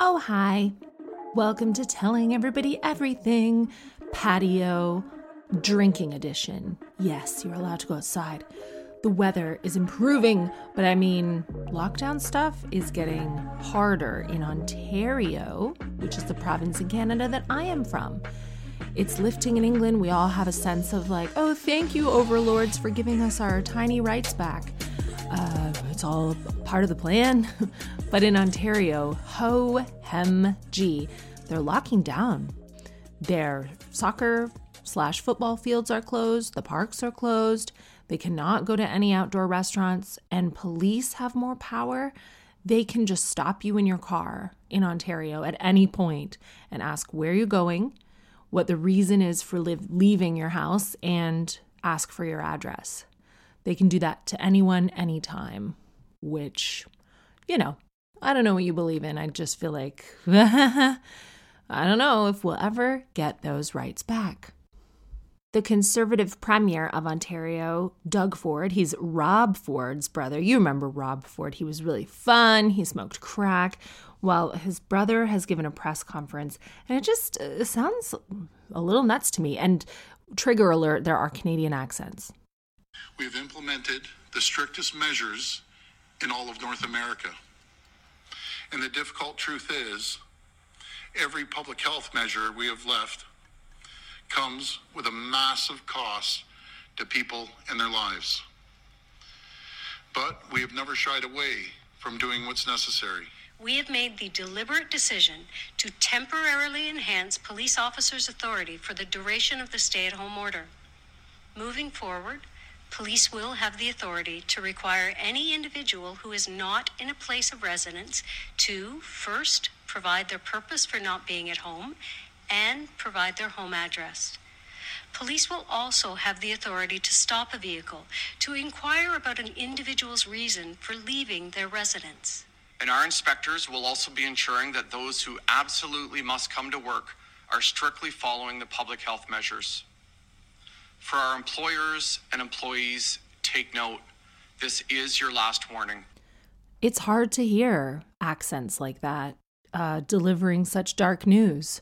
Oh, hi. Welcome to Telling Everybody Everything Patio Drinking Edition. Yes, you're allowed to go outside. The weather is improving, but I mean, lockdown stuff is getting harder in Ontario, which is the province in Canada that I am from. It's lifting in England. We all have a sense of like, oh, thank you, overlords, for giving us our tiny rights back. Uh, it's all part of the plan. but in Ontario, ho hem g, they're locking down. Their soccer slash football fields are closed, the parks are closed, they cannot go to any outdoor restaurants, and police have more power. They can just stop you in your car in Ontario at any point and ask where you're going, what the reason is for leaving your house, and ask for your address. They can do that to anyone, anytime, which, you know, I don't know what you believe in. I just feel like, I don't know if we'll ever get those rights back. The Conservative Premier of Ontario, Doug Ford, he's Rob Ford's brother. You remember Rob Ford. He was really fun. He smoked crack. Well, his brother has given a press conference, and it just uh, sounds a little nuts to me. And trigger alert, there are Canadian accents. We've implemented the strictest measures in all of North America. And the difficult truth is, every public health measure we have left comes with a massive cost to people and their lives. But we have never shied away from doing what's necessary. We have made the deliberate decision to temporarily enhance police officers' authority for the duration of the stay at home order. Moving forward, Police will have the authority to require any individual who is not in a place of residence to first provide their purpose for not being at home and provide their home address. Police will also have the authority to stop a vehicle to inquire about an individual's reason for leaving their residence. And our inspectors will also be ensuring that those who absolutely must come to work are strictly following the public health measures. For our employers and employees, take note. This is your last warning. It's hard to hear accents like that uh, delivering such dark news.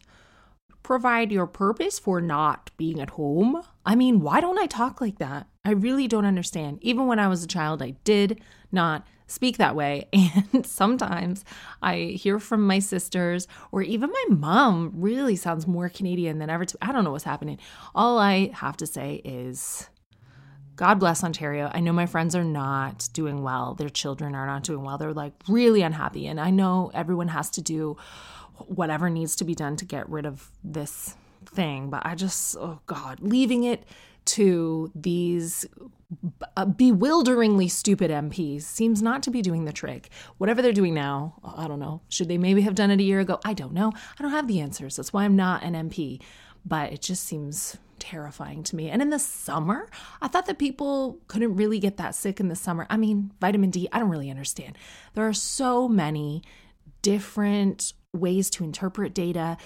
Provide your purpose for not being at home? I mean, why don't I talk like that? I really don't understand. Even when I was a child, I did not speak that way. And sometimes I hear from my sisters or even my mom really sounds more Canadian than ever. To, I don't know what's happening. All I have to say is God bless Ontario. I know my friends are not doing well. Their children are not doing well. They're like really unhappy. And I know everyone has to do whatever needs to be done to get rid of this thing. But I just, oh God, leaving it to these uh, bewilderingly stupid MPs seems not to be doing the trick. Whatever they're doing now, I don't know. Should they maybe have done it a year ago? I don't know. I don't have the answers. That's why I'm not an MP. But it just seems terrifying to me. And in the summer, I thought that people couldn't really get that sick in the summer. I mean, vitamin D, I don't really understand. There are so many different ways to interpret data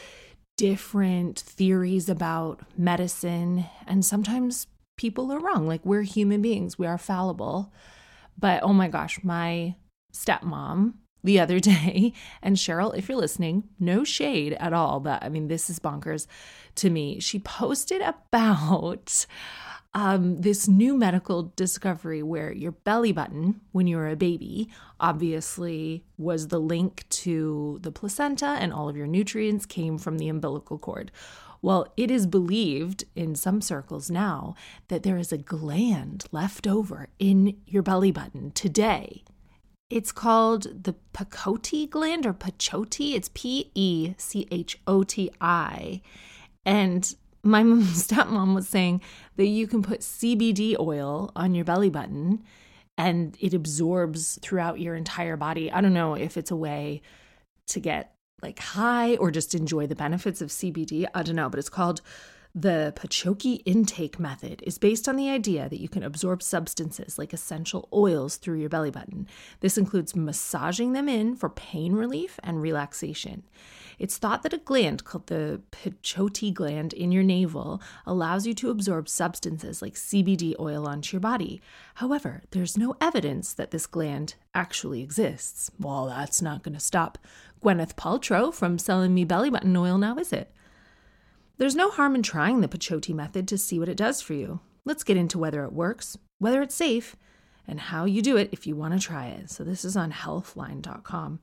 different theories about medicine, and sometimes people are wrong. Like we're human beings, we are fallible. But oh my gosh, my stepmom the other day, and Cheryl, if you're listening, no shade at all, but I mean, this is bonkers to me. She posted about um, this new medical discovery where your belly button, when you were a baby, obviously was the link to the placenta and all of your nutrients came from the umbilical cord. Well, it is believed in some circles now that there is a gland left over in your belly button today. It's called the Pechoti gland or Pachoti. It's P E C H O T I. And my stepmom was saying that you can put CBD oil on your belly button and it absorbs throughout your entire body. I don't know if it's a way to get like high or just enjoy the benefits of CBD. I don't know, but it's called the Pechoti intake method is based on the idea that you can absorb substances like essential oils through your belly button. This includes massaging them in for pain relief and relaxation. It's thought that a gland called the Pechoti gland in your navel allows you to absorb substances like CBD oil onto your body. However, there's no evidence that this gland actually exists. Well, that's not going to stop Gwyneth Paltrow from selling me belly button oil now, is it? There's no harm in trying the Pechoti method to see what it does for you. Let's get into whether it works, whether it's safe, and how you do it if you want to try it. So, this is on healthline.com.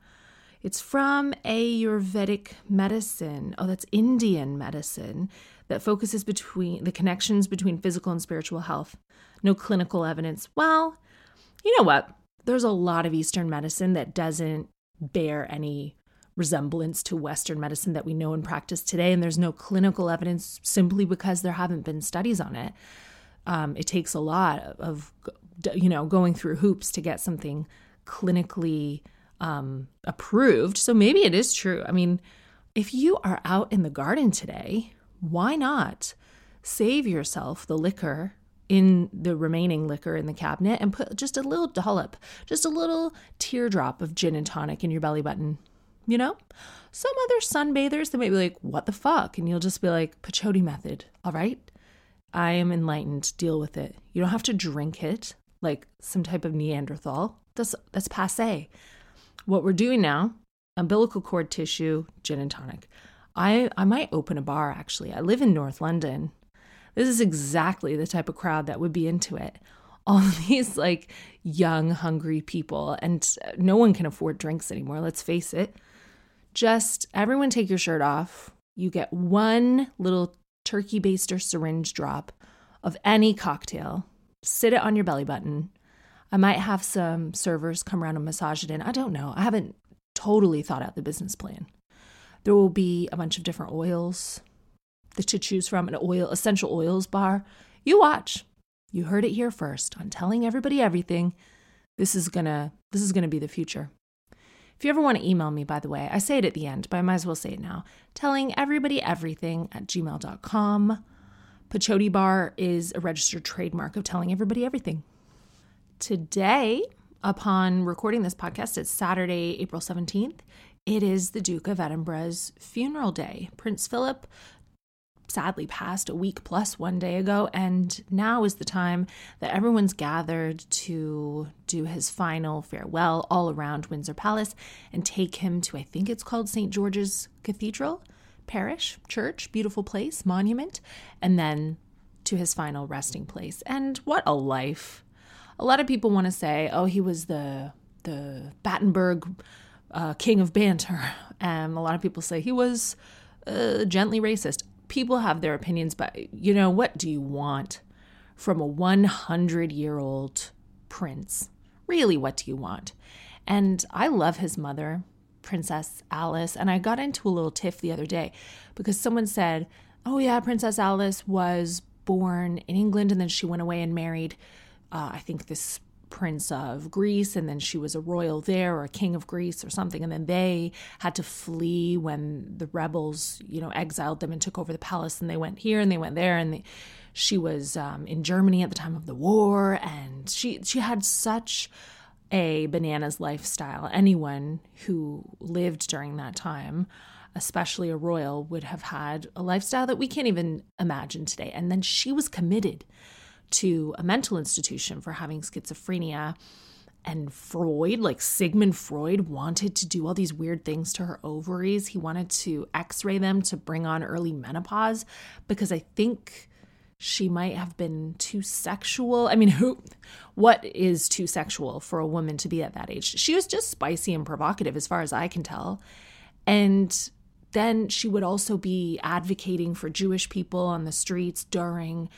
It's from Ayurvedic medicine. Oh, that's Indian medicine that focuses between the connections between physical and spiritual health. No clinical evidence. Well, you know what? There's a lot of Eastern medicine that doesn't bear any resemblance to Western medicine that we know and practice today. And there's no clinical evidence simply because there haven't been studies on it. Um, it takes a lot of, you know, going through hoops to get something clinically um, approved. So maybe it is true. I mean, if you are out in the garden today, why not save yourself the liquor in the remaining liquor in the cabinet and put just a little dollop, just a little teardrop of gin and tonic in your belly button? You know? Some other sunbathers, they might be like, what the fuck? And you'll just be like, Pechoti method, all right? I am enlightened, deal with it. You don't have to drink it like some type of Neanderthal. That's that's passe. What we're doing now, umbilical cord tissue, gin and tonic. I I might open a bar actually. I live in North London. This is exactly the type of crowd that would be into it. All these like young, hungry people, and uh, no one can afford drinks anymore, let's face it just everyone take your shirt off. You get one little turkey baster syringe drop of any cocktail. Sit it on your belly button. I might have some servers come around and massage it in. I don't know. I haven't totally thought out the business plan. There will be a bunch of different oils to choose from, an oil essential oils bar. You watch. You heard it here first on telling everybody everything. This is gonna this is gonna be the future. If you ever want to email me, by the way, I say it at the end, but I might as well say it now. Telling everybody everything at gmail.com. Pechoti Bar is a registered trademark of telling everybody everything. Today, upon recording this podcast, it's Saturday, April 17th. It is the Duke of Edinburgh's funeral day. Prince Philip sadly passed a week plus one day ago, and now is the time that everyone's gathered to do his final farewell all around Windsor Palace and take him to, I think it's called St. George's Cathedral, parish, church, beautiful place, monument, and then to his final resting place. And what a life! A lot of people want to say, oh, he was the the Battenberg uh, king of banter. And a lot of people say he was uh, gently racist people have their opinions, but you know, what do you want from a 100 year old prince? Really, what do you want? And I love his mother, Princess Alice. And I got into a little tiff the other day because someone said, Oh, yeah, Princess Alice was born in England and then she went away and married, uh, I think, this prince of Greece, and then she was a royal there or a king of Greece or something. And then they had to flee when the rebels, you know, exiled them and took over the palace. And they went here and they went there. And they, she was um, in Germany at the time of the war, and she she had such a bananas lifestyle. Anyone who lived during that time. Especially a royal would have had a lifestyle that we can't even imagine today. And then she was committed to a mental institution for having schizophrenia. And Freud, like Sigmund Freud, wanted to do all these weird things to her ovaries. He wanted to x ray them to bring on early menopause because I think she might have been too sexual. I mean, who what is too sexual for a woman to be at that age? She was just spicy and provocative as far as I can tell. And then she would also be advocating for Jewish people on the streets during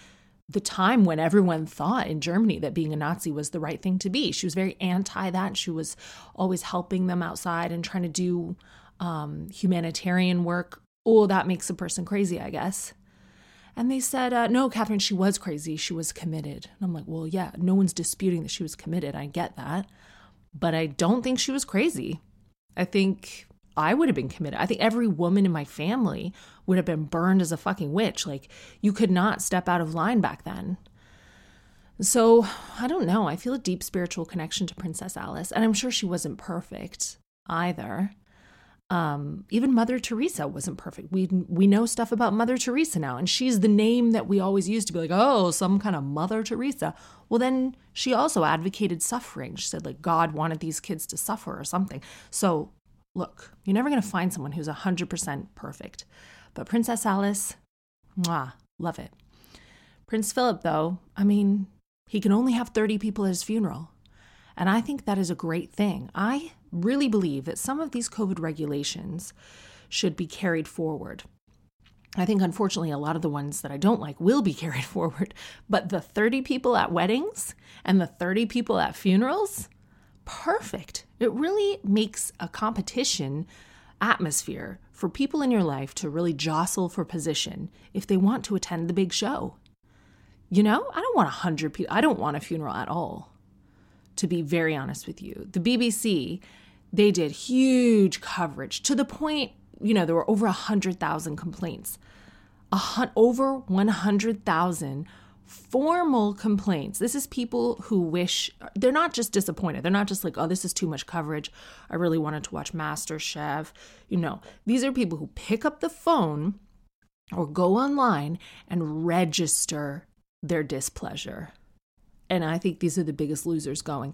the time when everyone thought in Germany that being a Nazi was the right thing to be. She was very anti that. She was always helping them outside and trying to do um, humanitarian work. Oh, that makes a person crazy, I guess. And they said, uh, no, Catherine, she was crazy. She was committed. And I'm like, well, yeah, no one's disputing that she was committed. I get that. But I don't think she was crazy. I think I would have been committed. I think every woman in my family would have been burned as a fucking witch. Like, you could not step out of line back then. So, I don't know. I feel a deep spiritual connection to Princess Alice. And I'm sure she wasn't perfect either. Um, even Mother Teresa wasn't perfect. We we know stuff about Mother Teresa now, and she's the name that we always used to be like, oh, some kind of Mother Teresa. Well, then she also advocated suffering. She said like God wanted these kids to suffer or something. So look, you're never gonna find someone who's hundred percent perfect, but Princess Alice, mwah, love it. Prince Philip, though, I mean, he can only have thirty people at his funeral. And I think that is a great thing. I really believe that some of these COVID regulations should be carried forward. I think, unfortunately, a lot of the ones that I don't like will be carried forward. But the 30 people at weddings and the 30 people at funerals, perfect. It really makes a competition atmosphere for people in your life to really jostle for position if they want to attend the big show. You know, I don't want a 100 people, I don't want a funeral at all to be very honest with you. The BBC, they did huge coverage to the point, you know, there were over 100,000 complaints. A hun- over 100,000 formal complaints. This is people who wish they're not just disappointed. They're not just like, "Oh, this is too much coverage. I really wanted to watch MasterChef." You know, these are people who pick up the phone or go online and register their displeasure. And I think these are the biggest losers going.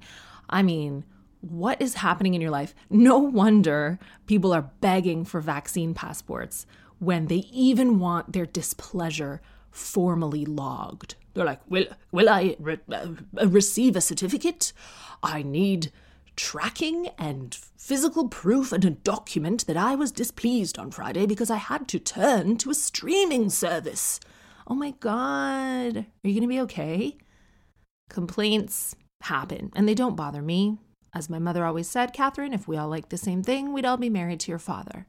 I mean, what is happening in your life? No wonder people are begging for vaccine passports when they even want their displeasure formally logged. They're like, "Will will I re- uh, receive a certificate? I need tracking and physical proof and a document that I was displeased on Friday because I had to turn to a streaming service." Oh my god. Are you going to be okay? Complaints happen and they don't bother me. As my mother always said, Catherine, if we all liked the same thing, we'd all be married to your father.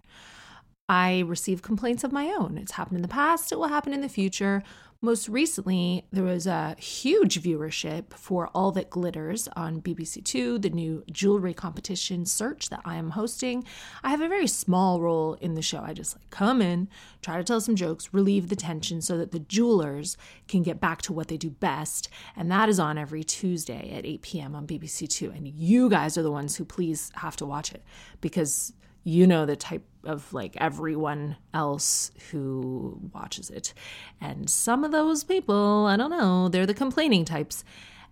I receive complaints of my own. It's happened in the past, it will happen in the future. Most recently, there was a huge viewership for All That Glitters on BBC Two, the new jewelry competition search that I am hosting. I have a very small role in the show. I just like come in, try to tell some jokes, relieve the tension so that the jewelers can get back to what they do best. And that is on every Tuesday at 8 p.m. on BBC Two. And you guys are the ones who please have to watch it because you know the type of like everyone else who watches it. And some of those people, I don't know, they're the complaining types.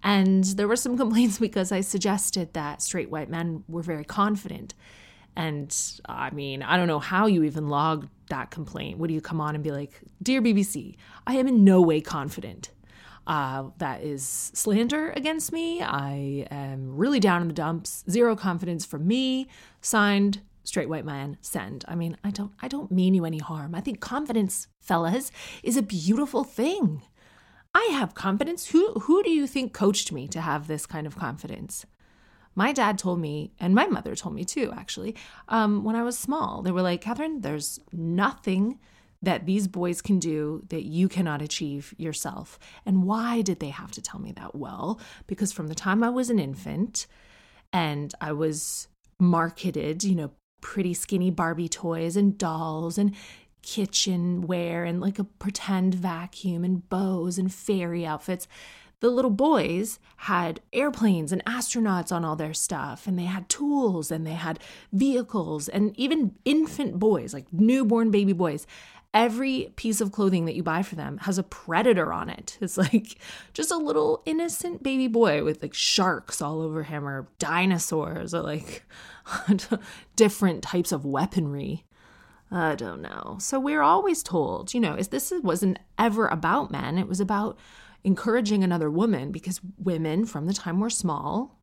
And there were some complaints because I suggested that straight white men were very confident. And I mean, I don't know how you even log that complaint. Would you come on and be like, Dear BBC, I am in no way confident. Uh, that is slander against me. I am really down in the dumps. Zero confidence from me. Signed, straight white man send. I mean i don't i don't mean you any harm. I think confidence fellas is a beautiful thing. I have confidence. Who who do you think coached me to have this kind of confidence? My dad told me and my mother told me too actually um, when i was small they were like catherine there's nothing that these boys can do that you cannot achieve yourself. And why did they have to tell me that? Well because from the time i was an infant and i was marketed, you know, pretty skinny Barbie toys and dolls and kitchenware and like a pretend vacuum and bows and fairy outfits. The little boys had airplanes and astronauts on all their stuff, and they had tools and they had vehicles, and even infant boys, like newborn baby boys. Every piece of clothing that you buy for them has a predator on it. It's like just a little innocent baby boy with like sharks all over him or dinosaurs or like different types of weaponry. I don't know. So we're always told, you know, is this wasn't ever about men. It was about encouraging another woman because women from the time we're small,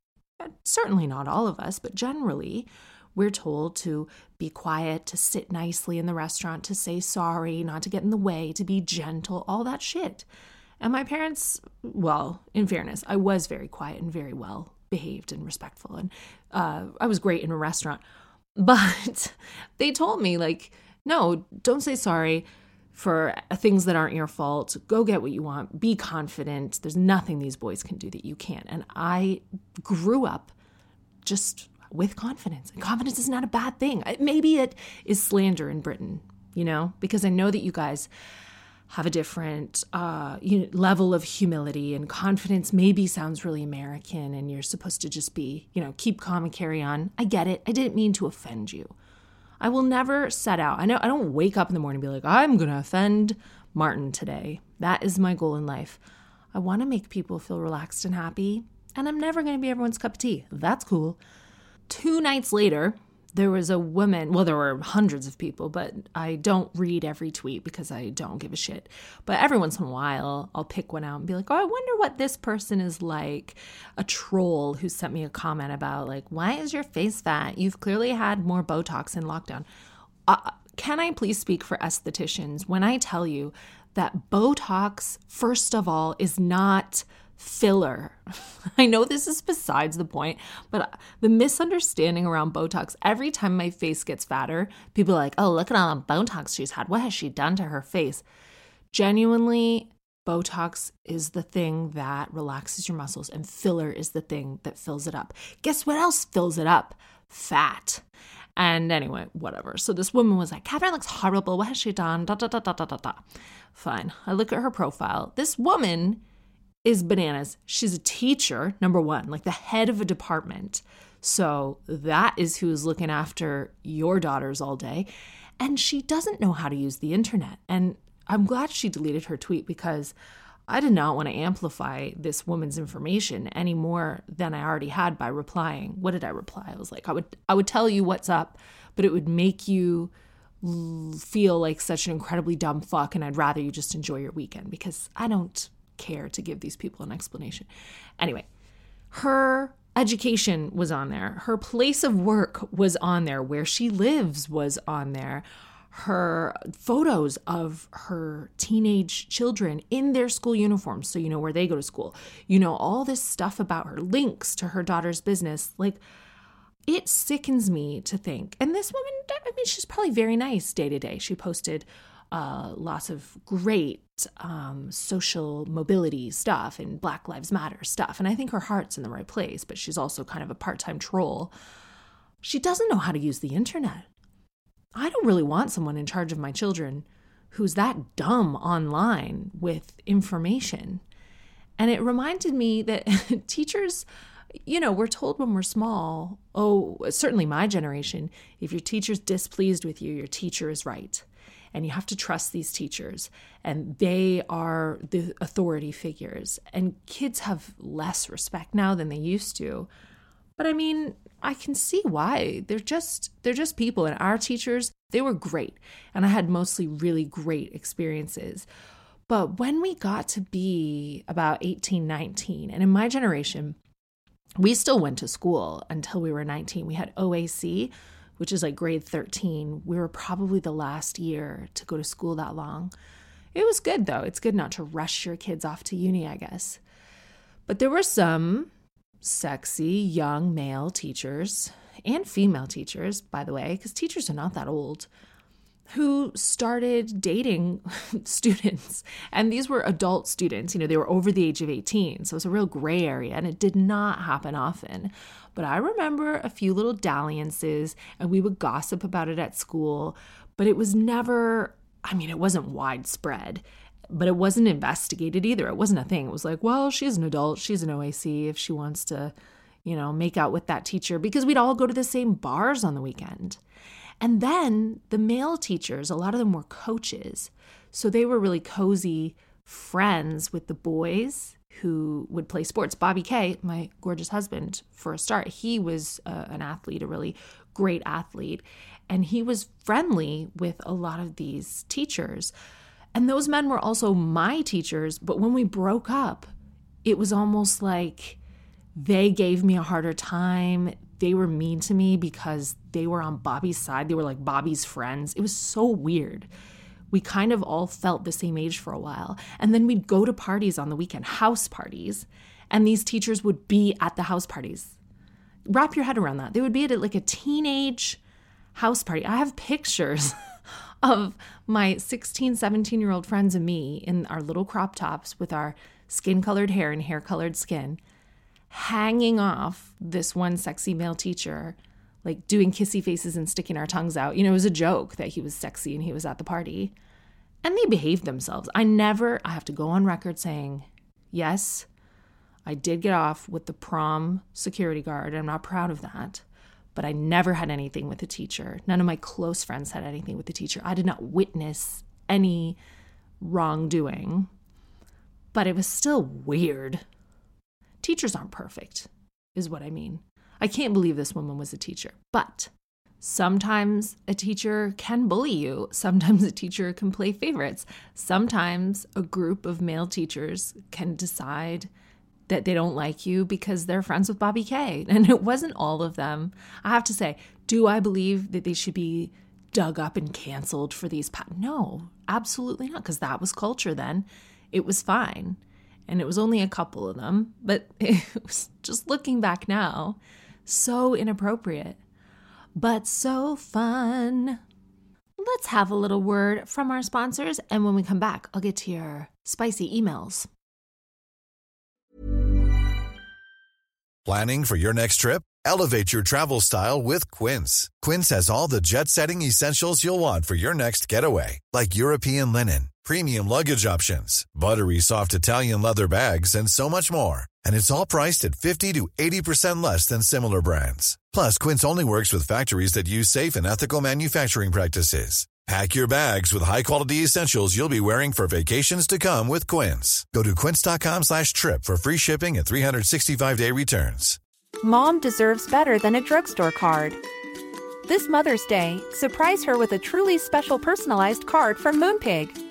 certainly not all of us, but generally we're told to be quiet, to sit nicely in the restaurant, to say sorry, not to get in the way, to be gentle, all that shit. And my parents, well, in fairness, I was very quiet and very well behaved and respectful. And uh, I was great in a restaurant. But they told me, like, no, don't say sorry for things that aren't your fault. Go get what you want. Be confident. There's nothing these boys can do that you can't. And I grew up just with confidence. And confidence is not a bad thing. Maybe it is slander in Britain, you know, because I know that you guys have a different uh, you know, level of humility and confidence maybe sounds really american and you're supposed to just be you know keep calm and carry on. I get it. I didn't mean to offend you. I will never set out. I know i don't wake up in the morning and be like i'm gonna offend martin today. That is my goal in life. I want to make people feel relaxed and happy and i'm never gonna be everyone's cup of tea. That's cool Two nights later, there was a woman, well, there were hundreds of people, but I don't read every tweet because I don't give a shit. But every once in a while, I'll pick one out and be like, oh, I wonder what this person is like. A troll who sent me a comment about, like, why is your face fat? You've clearly had more Botox in lockdown. Uh, can I please speak for estheticians when I tell you that Botox, first of all, is not filler. I know this is besides the point, but the misunderstanding around Botox, every time my face gets fatter, people are like, oh, look at all the Botox she's had. What has she done to her face? Genuinely, Botox is the thing that relaxes your muscles, and filler is the thing that fills it up. Guess what else fills it up? Fat. And anyway, whatever. So this woman was like, Catherine looks horrible. What has she done? Da, da, da, da, da, da, da. Fine. I look at her profile. This woman is bananas. She's a teacher, number one, like the head of a department. So that is who's looking after your daughters all day. And she doesn't know how to use the internet. And I'm glad she deleted her tweet because I did not want to amplify this woman's information any more than I already had by replying. What did I reply? I was like, I would I would tell you what's up, but it would make you feel like such an incredibly dumb fuck and I'd rather you just enjoy your weekend because I don't care to give these people an explanation. Anyway, her education was on there, her place of work was on there, where she lives was on there. Her photos of her teenage children in their school uniforms, so you know where they go to school. You know, all this stuff about her, links to her daughter's business. Like, it sickens me to think. And this woman, I mean, she's probably very nice day to day. She posted uh, lots of great um, social mobility stuff and Black Lives Matter stuff. And I think her heart's in the right place, but she's also kind of a part time troll. She doesn't know how to use the internet. I don't really want someone in charge of my children who's that dumb online with information. And it reminded me that teachers, you know, we're told when we're small, oh, certainly my generation, if your teacher's displeased with you, your teacher is right and you have to trust these teachers. And they are the authority figures. And kids have less respect now than they used to. But i mean i can see why. They're just they're just people. And our teachers they were great. And i had mostly really great experiences. But when we got to be about 18 19 and in my generation we still went to school until we were 19 we had oac which is like grade 13, we were probably the last year to go to school that long. It was good though. It's good not to rush your kids off to uni, I guess. But there were some sexy young male teachers and female teachers, by the way, because teachers are not that old, who started dating students. And these were adult students, you know, they were over the age of 18. So it was a real gray area and it did not happen often. But I remember a few little dalliances, and we would gossip about it at school, but it was never, I mean, it wasn't widespread. But it wasn't investigated either. It wasn't a thing. It was like, well, she's an adult. She's an OAC if she wants to, you know, make out with that teacher because we'd all go to the same bars on the weekend. And then the male teachers, a lot of them were coaches. So they were really cozy friends with the boys who would play sports. Bobby Kay, my gorgeous husband, for a start, he was uh, an athlete, a really great athlete. And he was friendly with a lot of these teachers. And those men were also my teachers. But when we broke up, it was almost like they gave me a harder time. They were mean to me because they were on Bobby's side. They were like Bobby's friends. It was so weird. We kind of all felt the same age for a while. And then we'd go to parties on the weekend, house parties, and these teachers would be at the house parties. Wrap your head around that. They would be at like a teenage house party. I have pictures of my 16, 17 year old friends and me in our little crop tops with our skin colored hair and hair colored skin, hanging off this one sexy male teacher, like doing kissy faces and sticking our tongues out. You know, it was a joke that he was sexy and he was at the party. And they behaved themselves. I never, I have to go on record saying, yes, I did get off with the prom security guard. I'm not proud of that but I never had anything with the teacher. None of my close friends had anything with the teacher. I did not witness any wrongdoing, but it was still weird. Teachers aren't perfect, is what I mean. I can't believe this woman was a teacher, but sometimes a teacher can bully you. Sometimes a teacher can play favorites. Sometimes a group of male teachers can decide that they don't like you because they're friends with Bobby Kay. And it wasn't all of them. I have to say, do I believe that they should be dug up and canceled for these? Pa- no, absolutely not, because that was culture then. It was fine. And it was only a couple of them, but it was just looking back now, so inappropriate, but so fun. Let's have a little word from our sponsors, and when we come back, I'll get to your spicy emails. Planning for your next trip? Elevate your travel style with Quince. Quince has all the jet setting essentials you'll want for your next getaway, like European linen, premium luggage options, buttery soft Italian leather bags, and so much more. And it's all priced at 50 to 80% less than similar brands. Plus, Quince only works with factories that use safe and ethical manufacturing practices. Pack your bags with high-quality essentials you'll be wearing for vacations to come with Quince. Go to quince.com slash trip for free shipping and 365-day returns. Mom deserves better than a drugstore card. This Mother's Day, surprise her with a truly special personalized card from Moonpig.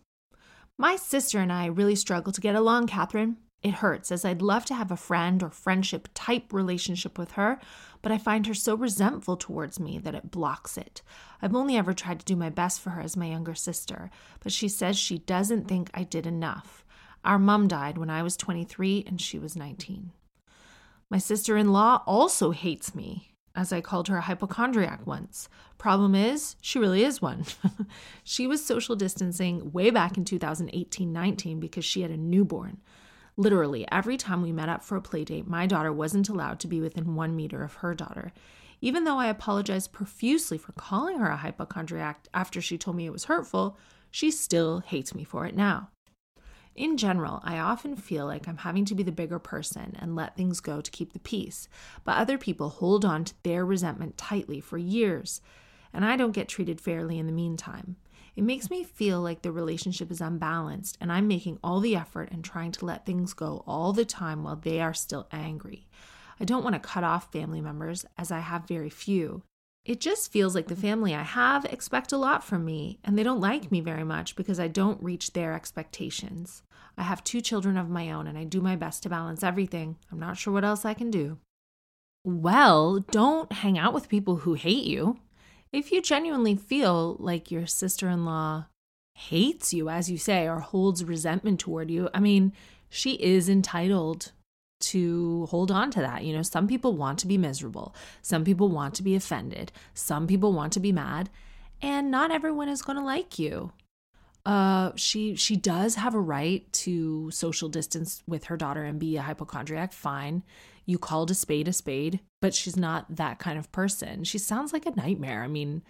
My sister and I really struggle to get along, Catherine. It hurts as I'd love to have a friend or friendship type relationship with her, but I find her so resentful towards me that it blocks it. I've only ever tried to do my best for her as my younger sister, but she says she doesn't think I did enough. Our mom died when I was 23 and she was 19. My sister in law also hates me as I called her a hypochondriac once. Problem is, she really is one. she was social distancing way back in 2018 19 because she had a newborn. Literally, every time we met up for a play date, my daughter wasn't allowed to be within one meter of her daughter. Even though I apologized profusely for calling her a hypochondriac after she told me it was hurtful, she still hates me for it now. In general, I often feel like I'm having to be the bigger person and let things go to keep the peace, but other people hold on to their resentment tightly for years, and I don't get treated fairly in the meantime. It makes me feel like the relationship is unbalanced, and I'm making all the effort and trying to let things go all the time while they are still angry. I don't want to cut off family members, as I have very few, it just feels like the mm-hmm. family I have expect a lot from me, and they don't like me very much because I don't reach their expectations. I have two children of my own, and I do my best to balance everything. I'm not sure what else I can do. Well, don't hang out with people who hate you. If you genuinely feel like your sister in law hates you, as you say, or holds resentment toward you, I mean, she is entitled to hold on to that. You know, some people want to be miserable, some people want to be offended, some people want to be mad. and not everyone is going to like you. Uh, she she does have a right to social distance with her daughter and be a hypochondriac. Fine, you called a spade a spade, but she's not that kind of person. She sounds like a nightmare. I mean,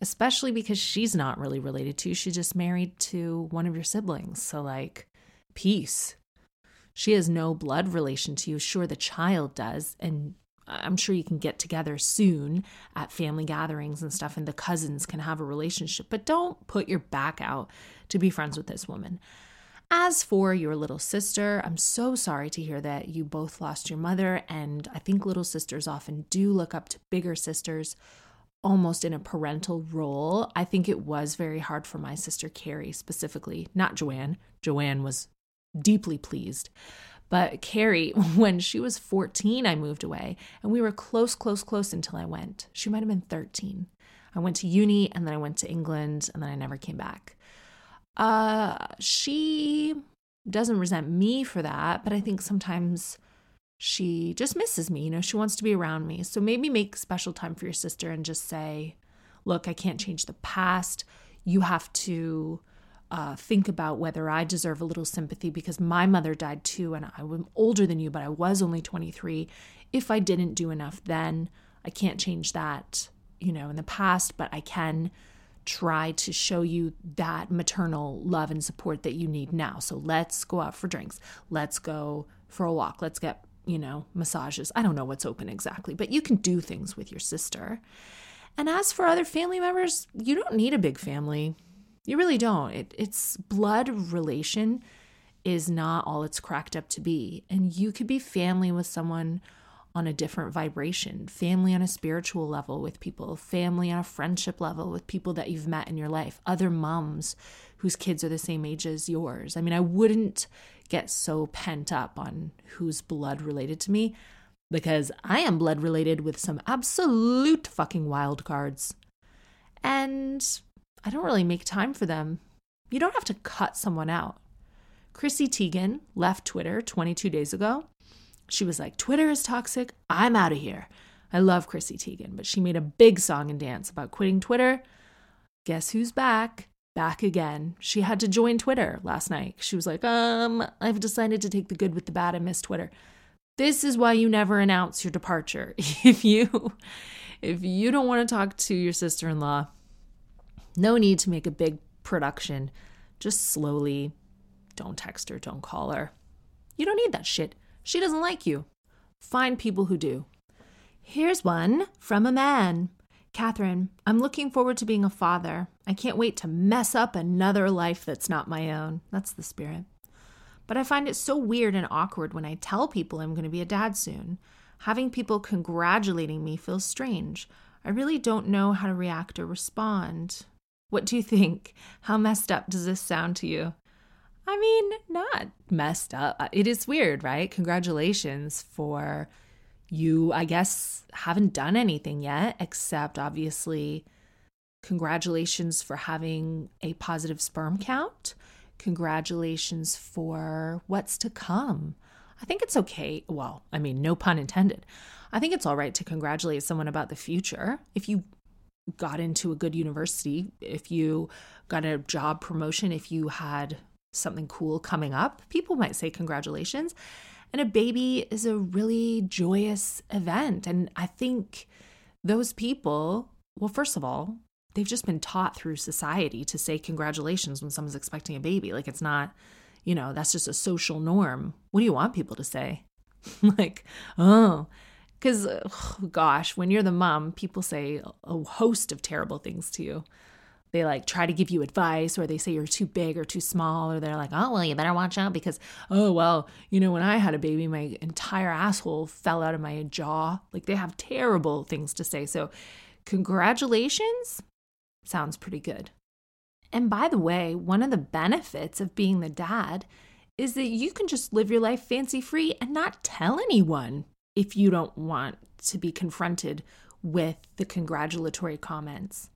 especially because she's not really related to. You. She's just married to one of your siblings. So like, peace. She has no blood relation to you. Sure, the child does, and I'm sure you can get together soon at family gatherings and stuff, and the cousins can have a relationship, but don't put your back out to be friends with this woman. As for your little sister, I'm so sorry to hear that you both lost your mother, and I think little sisters often do look up to bigger sisters almost in a parental role. I think it was very hard for my sister Carrie specifically, not Joanne. Joanne was deeply pleased. But Carrie, when she was 14, I moved away and we were close, close, close until I went. She might have been 13. I went to uni and then I went to England and then I never came back. Uh, she doesn't resent me for that, but I think sometimes she just misses me. You know, she wants to be around me. So maybe make special time for your sister and just say, look, I can't change the past. You have to uh, think about whether I deserve a little sympathy because my mother died too, and I was older than you, but I was only 23. If I didn't do enough then, I can't change that, you know, in the past, but I can try to show you that maternal love and support that you need now. So let's go out for drinks. Let's go for a walk. Let's get, you know, massages. I don't know what's open exactly, but you can do things with your sister. And as for other family members, you don't need a big family. You really don't. It, it's blood relation is not all it's cracked up to be. And you could be family with someone on a different vibration, family on a spiritual level with people, family on a friendship level with people that you've met in your life, other moms whose kids are the same age as yours. I mean, I wouldn't get so pent up on who's blood related to me because I am blood related with some absolute fucking wild cards. And I don't really make time for them. You don't have to cut someone out. Chrissy Teigen left Twitter 22 days ago. She was like, Twitter is toxic. I'm out of here. I love Chrissy Teigen, but she made a big song and dance about quitting Twitter. Guess who's back? Back again. She had to join Twitter last night. She was like, um, I've decided to take the good with the bad. I miss Twitter. This is why you never announce your departure. if you if you don't want to talk to your sister-in-law, no need to make a big production. Just slowly. Don't text her, don't call her. You don't need that shit. She doesn't like you. Find people who do. Here's one from a man. Catherine, I'm looking forward to being a father. I can't wait to mess up another life that's not my own. That's the spirit. But I find it so weird and awkward when I tell people I'm going to be a dad soon. Having people congratulating me feels strange. I really don't know how to react or respond. What do you think? How messed up does this sound to you? I mean, not messed up. It is weird, right? Congratulations for you, I guess, haven't done anything yet, except obviously, congratulations for having a positive sperm count. Congratulations for what's to come. I think it's okay. Well, I mean, no pun intended. I think it's all right to congratulate someone about the future. If you got into a good university, if you got a job promotion, if you had something cool coming up, people might say congratulations. And a baby is a really joyous event. And I think those people, well, first of all, they've just been taught through society to say congratulations when someone's expecting a baby. Like it's not, you know, that's just a social norm. What do you want people to say? like, oh, because, gosh, when you're the mom, people say a host of terrible things to you. They like try to give you advice, or they say you're too big or too small, or they're like, oh, well, you better watch out because, oh, well, you know, when I had a baby, my entire asshole fell out of my jaw. Like they have terrible things to say. So, congratulations sounds pretty good. And by the way, one of the benefits of being the dad is that you can just live your life fancy free and not tell anyone if you don't want to be confronted with the congratulatory comments.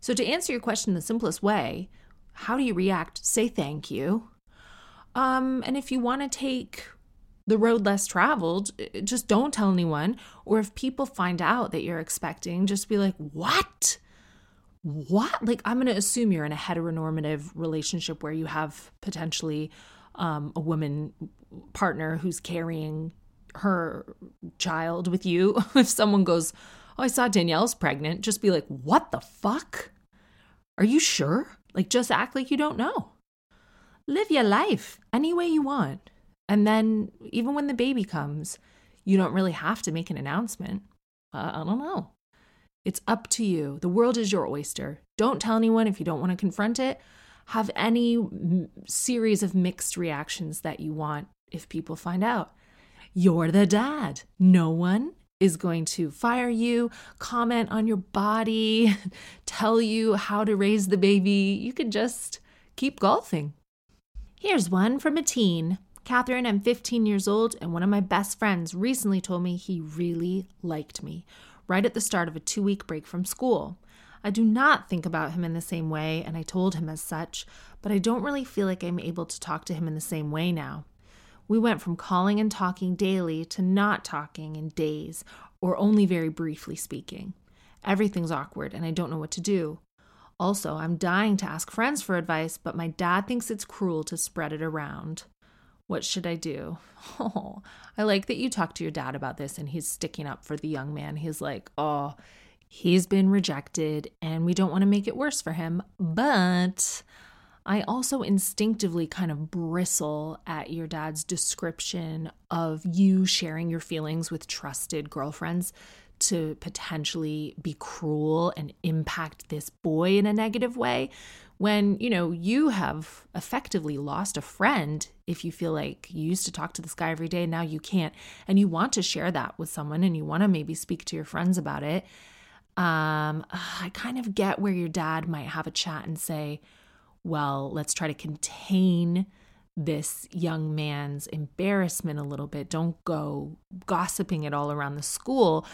So, to answer your question the simplest way, how do you react? Say thank you. Um, and if you want to take the road less traveled, eh, just don't tell anyone. Or if people find out that you're expecting, just be like, What? what? Like, I'm going to assume you're in a heteronormative relationship where you have potentially um, a woman partner who's carrying her child with you. if someone goes, Oh, I saw Danielle's pregnant, just be like, What the fuck? Are you sure? Like, just act like you don't know. Live your life any way you want. And then, even when the baby comes, you don't really have to make an announcement. Uh, I don't know. It's up to you. The world is your oyster. Don't tell anyone if you don't want to confront it. Have any m- series of mixed reactions that you want if people find out. You're the dad. No one is going to fire you, comment on your body, tell you how to raise the baby. You can just keep golfing. Here's one from a teen. Catherine, I'm 15 years old, and one of my best friends recently told me he really liked me right at the start of a two week break from school. I do not think about him in the same way, and I told him as such, but I don't really feel like I'm able to talk to him in the same way now. We went from calling and talking daily to not talking in days or only very briefly speaking. Everything's awkward and I don't know what to do. Also, I'm dying to ask friends for advice, but my dad thinks it's cruel to spread it around. What should I do? Oh, I like that you talked to your dad about this and he's sticking up for the young man. He's like, oh, he's been rejected and we don't want to make it worse for him, but I also instinctively kind of bristle at your dad's description of you sharing your feelings with trusted girlfriends to potentially be cruel and impact this boy in a negative way when you know you have effectively lost a friend if you feel like you used to talk to this guy every day now you can't and you want to share that with someone and you want to maybe speak to your friends about it. Um i kind of get where your dad might have a chat and say well, let's try to contain this young man's embarrassment a little bit. Don't go gossiping it all around the school.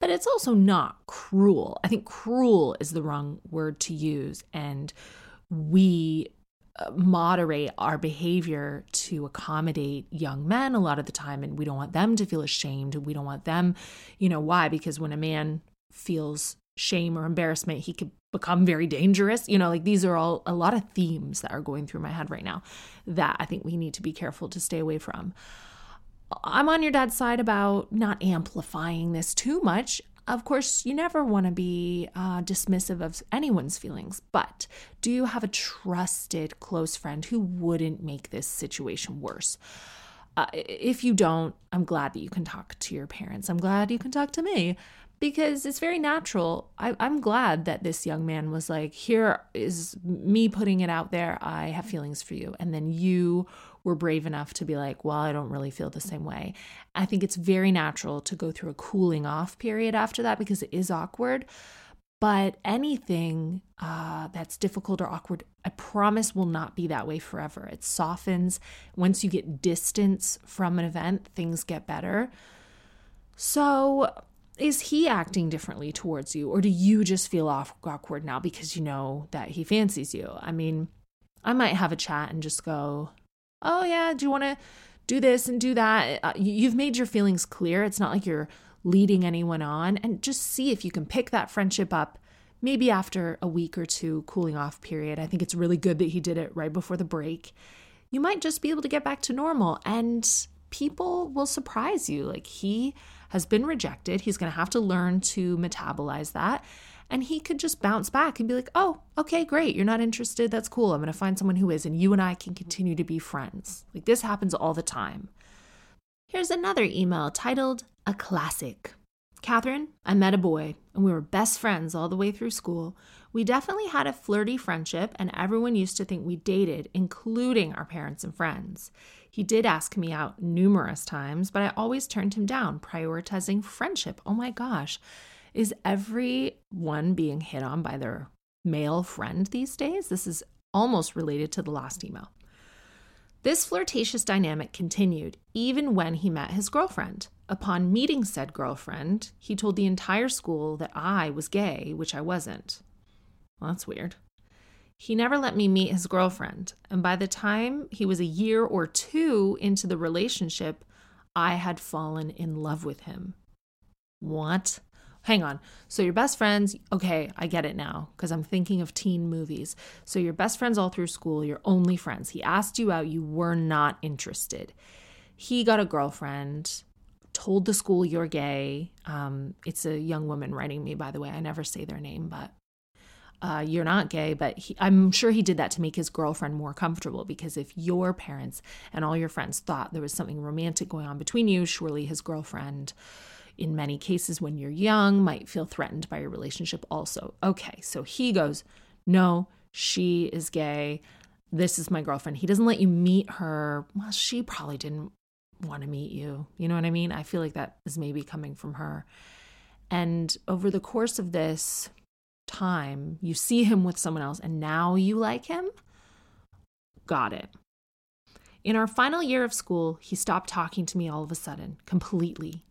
But it's also not cruel. I think cruel is the wrong word to use. And we uh, moderate our behavior to accommodate young men a lot of the time. And we don't want them to feel ashamed. We don't want them, you know, why? Because when a man feels shame or embarrassment, he could become very dangerous. You know, like these are all a lot of themes that are going through my head right now that I think we need to be careful to stay away from. I'm on your dad's side about not amplifying this too much. Of course, you never want to be uh, dismissive of anyone's feelings, but do you have a trusted close friend who wouldn't make this situation worse? Uh, if you don't, I'm glad that you can talk to your parents. I'm glad you can talk to me because it's very natural. I, I'm glad that this young man was like, Here is me putting it out there. I have feelings for you. And then you were brave enough to be like, Well, I don't really feel the same way. I think it's very natural to go through a cooling off period after that because it is awkward. But anything uh, that's difficult or awkward, I promise will not be that way forever. It softens. Once you get distance from an event, things get better. So is he acting differently towards you or do you just feel off awkward now because you know that he fancies you? I mean i might have a chat and just go oh yeah do you want to do this and do that? Uh, you've made your feelings clear. It's not like you're leading anyone on. And just see if you can pick that friendship up maybe after a week or two cooling off period. I think it's really good that he did it right before the break. You might just be able to get back to normal and people will surprise you. Like he has been rejected. He's going to have to learn to metabolize that. And he could just bounce back and be like, oh, okay, great. You're not interested. That's cool. I'm going to find someone who is. And you and I can continue to be friends. Like this happens all the time. Here's another email titled A Classic. Catherine, I met a boy and we were best friends all the way through school. We definitely had a flirty friendship, and everyone used to think we dated, including our parents and friends. He did ask me out numerous times, but I always turned him down, prioritizing friendship. Oh my gosh. Is everyone being hit on by their male friend these days? This is almost related to the last email. This flirtatious dynamic continued even when he met his girlfriend. Upon meeting said girlfriend, he told the entire school that I was gay, which I wasn't. Well, that's weird. He never let me meet his girlfriend. And by the time he was a year or two into the relationship, I had fallen in love with him. What? hang on. So your best friends, okay, I get it now because I'm thinking of teen movies. So your best friends all through school, your only friends. He asked you out, you were not interested. He got a girlfriend, told the school you're gay. Um, it's a young woman writing me, by the way. I never say their name, but uh, you're not gay, but he, I'm sure he did that to make his girlfriend more comfortable because if your parents and all your friends thought there was something romantic going on between you, surely his girlfriend in many cases when you're young might feel threatened by your relationship also. Okay, so he goes, No, she is gay. This is my girlfriend. He doesn't let you meet her. Well, she probably didn't want to meet you. You know what I mean? I feel like that is maybe coming from her. And over the course of this time, you see him with someone else and now you like him. Got it. In our final year of school, he stopped talking to me all of a sudden, completely.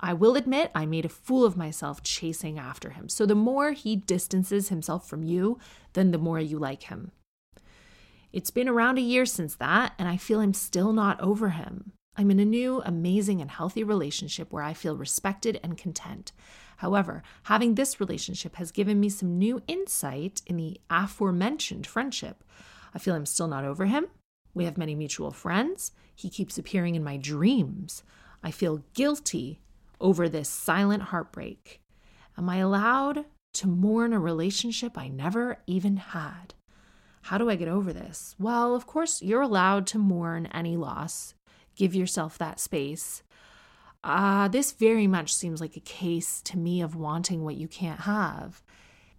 I will admit I made a fool of myself chasing after him. So the more he distances himself from you, then the more you like him. It's been around a year since that, and I feel I'm still not over him. I'm in a new, amazing, and healthy relationship where I feel respected and content. However, having this relationship has given me some new insight in the aforementioned friendship. I feel I'm still not over him. We have many mutual friends. He keeps appearing in my dreams. I feel guilty over this silent heartbreak? Am I allowed to mourn a relationship I never even had? How do I get over this? Well, of course, you're allowed to mourn any loss. Give yourself that space. Uh, this very much seems like a case to me of wanting what you can't have.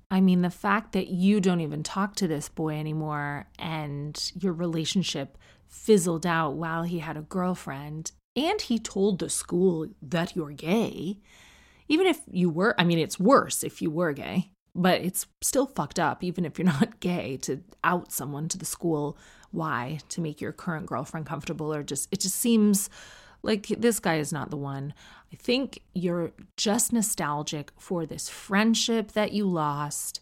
I mean, the fact that you don't even talk to this boy anymore and your relationship fizzled out while he had a girlfriend and he told the school that you're gay. Even if you were, I mean, it's worse if you were gay, but it's still fucked up, even if you're not gay, to out someone to the school. Why? To make your current girlfriend comfortable, or just, it just seems like this guy is not the one. I think you're just nostalgic for this friendship that you lost.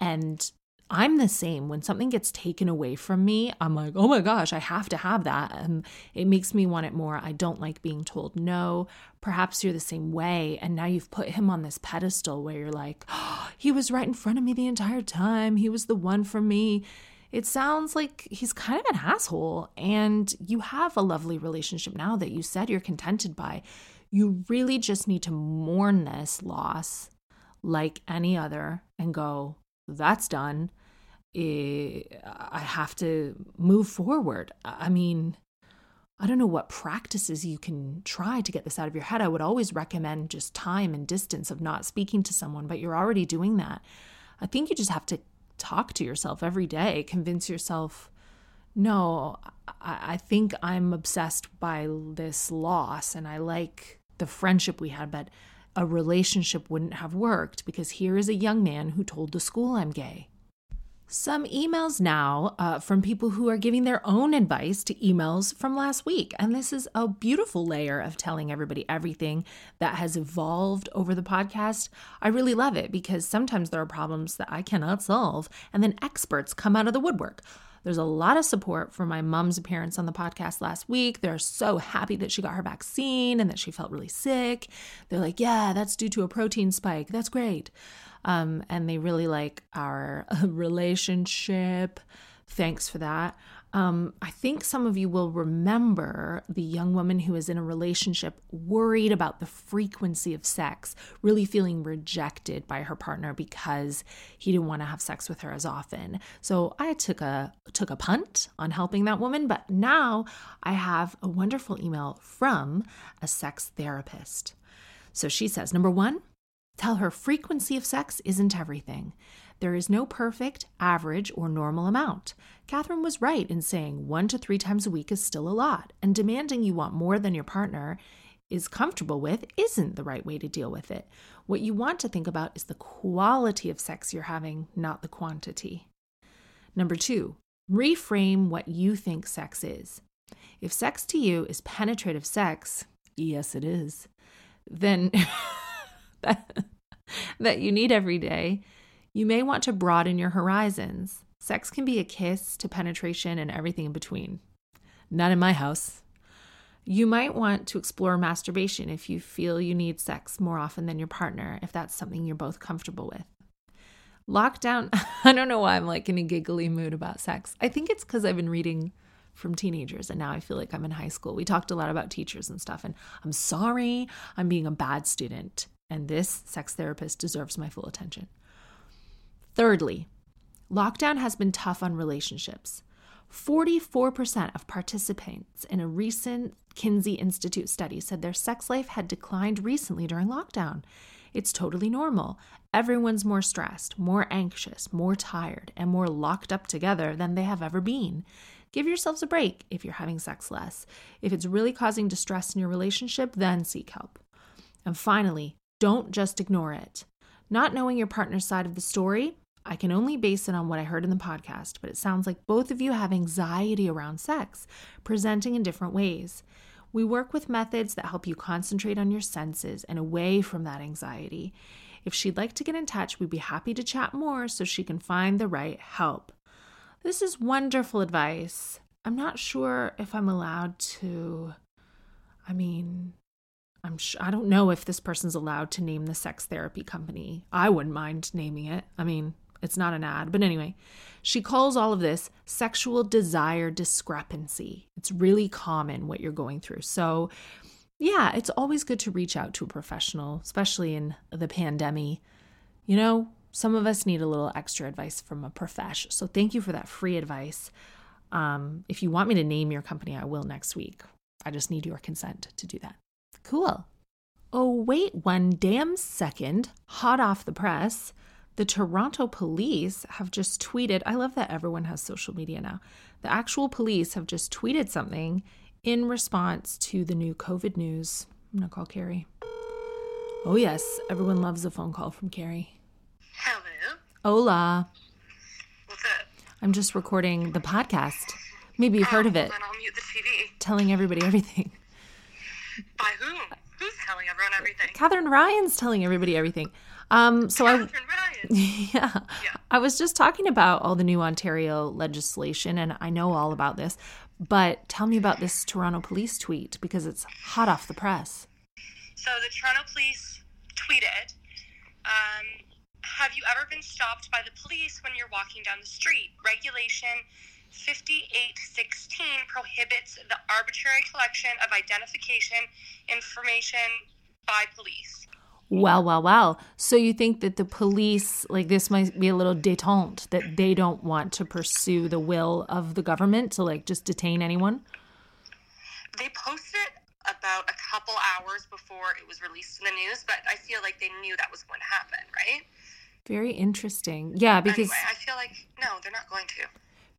And I'm the same. When something gets taken away from me, I'm like, oh my gosh, I have to have that. And it makes me want it more. I don't like being told no. Perhaps you're the same way. And now you've put him on this pedestal where you're like, oh, he was right in front of me the entire time. He was the one for me. It sounds like he's kind of an asshole. And you have a lovely relationship now that you said you're contented by. You really just need to mourn this loss like any other and go, that's done. I have to move forward. I mean, I don't know what practices you can try to get this out of your head. I would always recommend just time and distance of not speaking to someone, but you're already doing that. I think you just have to talk to yourself every day, convince yourself, no, I, I think I'm obsessed by this loss and I like the friendship we had, but a relationship wouldn't have worked because here is a young man who told the school I'm gay. Some emails now uh, from people who are giving their own advice to emails from last week. And this is a beautiful layer of telling everybody everything that has evolved over the podcast. I really love it because sometimes there are problems that I cannot solve, and then experts come out of the woodwork. There's a lot of support for my mom's appearance on the podcast last week. They're so happy that she got her vaccine and that she felt really sick. They're like, yeah, that's due to a protein spike. That's great. Um, and they really like our relationship. Thanks for that. Um, I think some of you will remember the young woman who is in a relationship worried about the frequency of sex, really feeling rejected by her partner because he didn't want to have sex with her as often. So I took a took a punt on helping that woman, but now I have a wonderful email from a sex therapist. So she says, number one, tell her frequency of sex isn't everything. There is no perfect, average, or normal amount. Catherine was right in saying one to three times a week is still a lot, and demanding you want more than your partner is comfortable with isn't the right way to deal with it. What you want to think about is the quality of sex you're having, not the quantity. Number two, reframe what you think sex is. If sex to you is penetrative sex, yes, it is, then that, that you need every day, you may want to broaden your horizons. Sex can be a kiss to penetration and everything in between. Not in my house. You might want to explore masturbation if you feel you need sex more often than your partner, if that's something you're both comfortable with. Lockdown, I don't know why I'm like in a giggly mood about sex. I think it's because I've been reading from teenagers and now I feel like I'm in high school. We talked a lot about teachers and stuff, and I'm sorry I'm being a bad student, and this sex therapist deserves my full attention. Thirdly, lockdown has been tough on relationships. 44% of participants in a recent Kinsey Institute study said their sex life had declined recently during lockdown. It's totally normal. Everyone's more stressed, more anxious, more tired, and more locked up together than they have ever been. Give yourselves a break if you're having sex less. If it's really causing distress in your relationship, then seek help. And finally, don't just ignore it. Not knowing your partner's side of the story I can only base it on what I heard in the podcast, but it sounds like both of you have anxiety around sex, presenting in different ways. We work with methods that help you concentrate on your senses and away from that anxiety. If she'd like to get in touch, we'd be happy to chat more so she can find the right help. This is wonderful advice. I'm not sure if I'm allowed to. I mean, I'm sh- I don't know if this person's allowed to name the sex therapy company. I wouldn't mind naming it. I mean, it's not an ad, but anyway, she calls all of this sexual desire discrepancy. It's really common what you're going through. So, yeah, it's always good to reach out to a professional, especially in the pandemic. You know, some of us need a little extra advice from a profesh. So, thank you for that free advice. Um, if you want me to name your company, I will next week. I just need your consent to do that. Cool. Oh, wait one damn second. Hot off the press. The Toronto police have just tweeted. I love that everyone has social media now. The actual police have just tweeted something in response to the new COVID news. I'm going to call Carrie. Oh, yes. Everyone loves a phone call from Carrie. Hello. Hola. What's up? I'm just recording the podcast. Maybe you've heard oh, of it. Then I'll mute the TV. Telling everybody everything. By whom? Who's telling everyone everything? Catherine Ryan's telling everybody everything. Um, so I. Catherine Ryan. Yeah. Yeah. I was just talking about all the new Ontario legislation, and I know all about this, but tell me about this Toronto police tweet because it's hot off the press. So the Toronto police tweeted, um, "Have you ever been stopped by the police when you're walking down the street? Regulation 5816 prohibits the arbitrary collection of identification information by police." Wow, wow, wow. So you think that the police, like this might be a little detente, that they don't want to pursue the will of the government to like just detain anyone? They posted about a couple hours before it was released in the news, but I feel like they knew that was going to happen, right? Very interesting. Yeah, because anyway, I feel like no, they're not going to.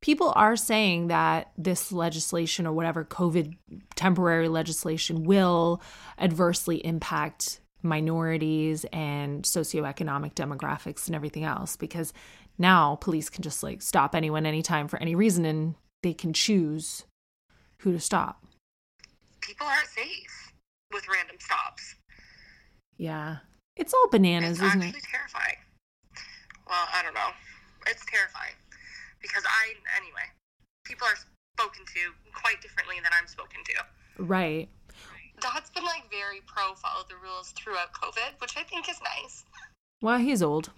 People are saying that this legislation or whatever COVID temporary legislation will adversely impact minorities and socioeconomic demographics and everything else because now police can just like stop anyone anytime for any reason and they can choose who to stop. People aren't safe with random stops. Yeah. It's all bananas, it's isn't actually it? terrifying. Well, I don't know. It's terrifying because I, anyway, people are spoken to quite differently than I'm spoken to. Right. Dad's been like very pro follow the rules throughout COVID, which I think is nice. Well, he's old.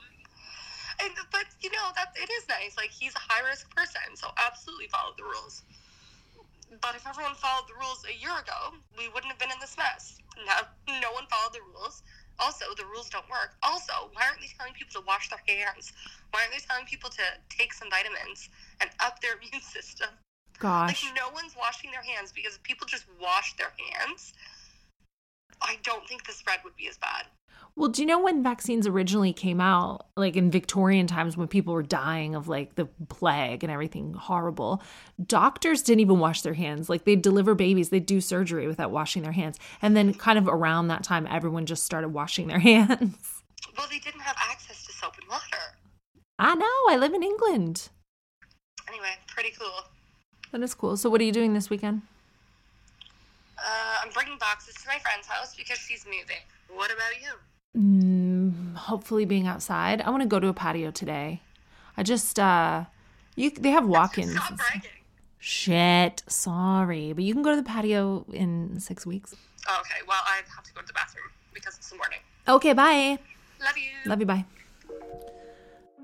And, but you know that it is nice. Like he's a high risk person, so absolutely follow the rules. But if everyone followed the rules a year ago, we wouldn't have been in this mess. No, no one followed the rules. Also, the rules don't work. Also, why aren't they telling people to wash their hands? Why aren't they telling people to take some vitamins and up their immune system? Gosh. Like no one's washing their hands because if people just wash their hands. I don't think the spread would be as bad. Well, do you know when vaccines originally came out, like in Victorian times when people were dying of like the plague and everything horrible, doctors didn't even wash their hands. Like they'd deliver babies, they'd do surgery without washing their hands. And then kind of around that time, everyone just started washing their hands. Well, they didn't have access to soap and water. I know, I live in England. Anyway, pretty cool. That is cool. So, what are you doing this weekend? Uh, I'm bringing boxes to my friend's house because she's moving. What about you? Mm, hopefully, being outside. I want to go to a patio today. I just, uh, you they have walk ins. Stop bragging. Shit, sorry. But you can go to the patio in six weeks. Oh, okay, well, I have to go to the bathroom because it's the morning. Okay, bye. Love you. Love you, bye.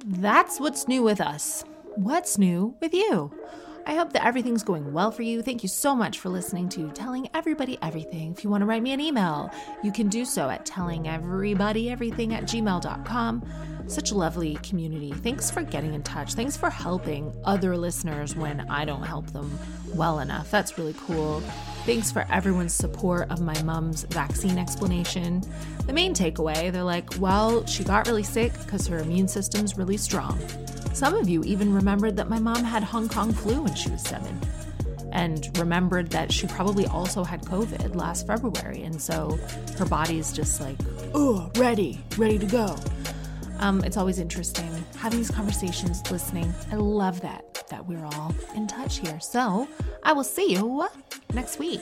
That's what's new with us. What's new with you? I hope that everything's going well for you. Thank you so much for listening to Telling Everybody Everything. If you want to write me an email, you can do so at tellingeverybodyeverything at gmail.com. Such a lovely community. Thanks for getting in touch. Thanks for helping other listeners when I don't help them well enough. That's really cool. Thanks for everyone's support of my mom's vaccine explanation. The main takeaway they're like, well, she got really sick because her immune system's really strong. Some of you even remembered that my mom had Hong Kong flu when she was seven, and remembered that she probably also had COVID last February. And so her body's just like, oh, ready, ready to go. Um, it's always interesting having these conversations, listening. I love that, that we're all in touch here. So I will see you next week.